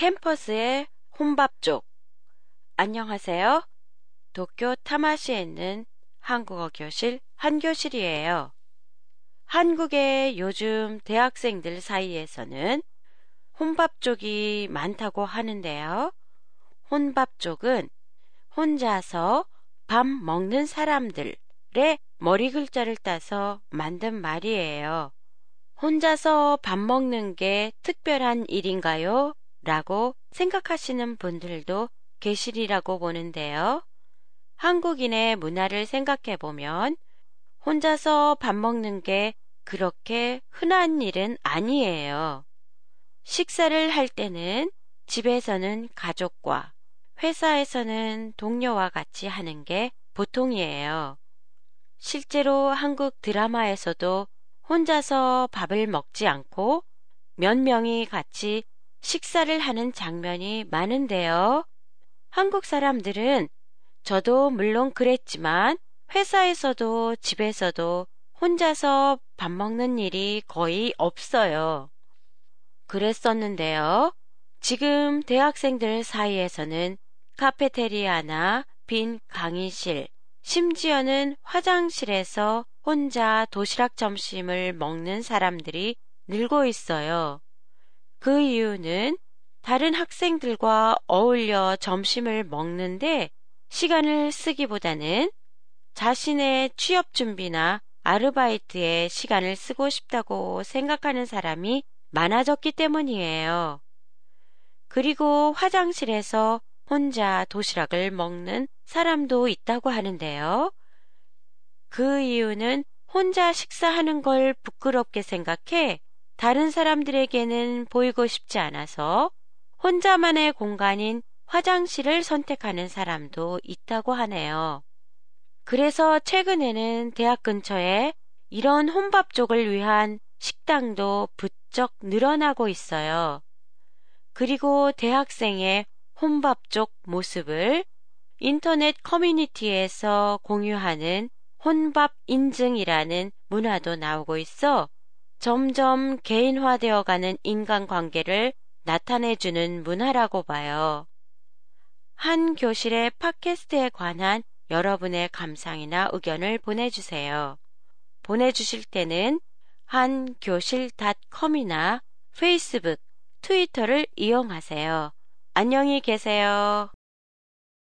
캠퍼스의 혼밥족. 안녕하세요. 도쿄 타마시에 있는 한국어 교실 한교실이에요. 한국의 요즘 대학생들 사이에서는 혼밥족이 많다고 하는데요. 혼밥족은 혼자서 밥 먹는 사람들의 머리 글자를 따서 만든 말이에요. 혼자서 밥 먹는 게 특별한 일인가요? 라고 생각하시는 분들도 계시리라고 보는데요. 한국인의 문화를 생각해 보면 혼자서 밥 먹는 게 그렇게 흔한 일은 아니에요. 식사를 할 때는 집에서는 가족과 회사에서는 동료와 같이 하는 게 보통이에요. 실제로 한국 드라마에서도 혼자서 밥을 먹지 않고 몇 명이 같이 식사를 하는 장면이 많은데요. 한국 사람들은 저도 물론 그랬지만 회사에서도 집에서도 혼자서 밥 먹는 일이 거의 없어요. 그랬었는데요. 지금 대학생들 사이에서는 카페테리아나 빈 강의실, 심지어는 화장실에서 혼자 도시락 점심을 먹는 사람들이 늘고 있어요. 그 이유는 다른 학생들과 어울려 점심을 먹는데 시간을 쓰기보다는 자신의 취업 준비나 아르바이트에 시간을 쓰고 싶다고 생각하는 사람이 많아졌기 때문이에요. 그리고 화장실에서 혼자 도시락을 먹는 사람도 있다고 하는데요. 그 이유는 혼자 식사하는 걸 부끄럽게 생각해 다른 사람들에게는 보이고 싶지 않아서 혼자만의 공간인 화장실을 선택하는 사람도 있다고 하네요. 그래서 최근에는 대학 근처에 이런 혼밥족을 위한 식당도 부쩍 늘어나고 있어요. 그리고 대학생의 혼밥족 모습을 인터넷 커뮤니티에서 공유하는 혼밥 인증이라는 문화도 나오고 있어 점점 개인화되어 가는 인간관계를 나타내주는 문화라고 봐요. 한 교실의 팟캐스트에 관한 여러분의 감상이나 의견을 보내주세요. 보내주실 때는 한교실닷컴이나 페이스북, 트위터를 이용하세요. 안녕히 계세요.